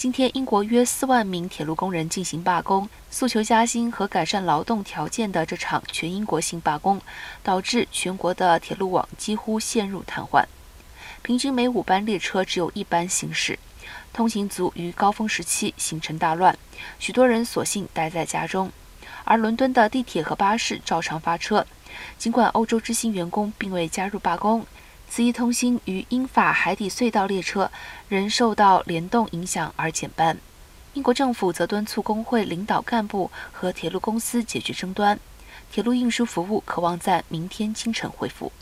今天，英国约四万名铁路工人进行罢工，诉求加薪和改善劳动条件的这场全英国性罢工，导致全国的铁路网几乎陷入瘫痪。平均每五班列车只有一班行驶，通行族于高峰时期形成大乱，许多人索性待在家中。而伦敦的地铁和巴士照常发车，尽管欧洲之星员工并未加入罢工。此一通信与英法海底隧道列车仍受到联动影响而减半。英国政府则敦促工会领导干部和铁路公司解决争端。铁路运输服务可望在明天清晨恢复。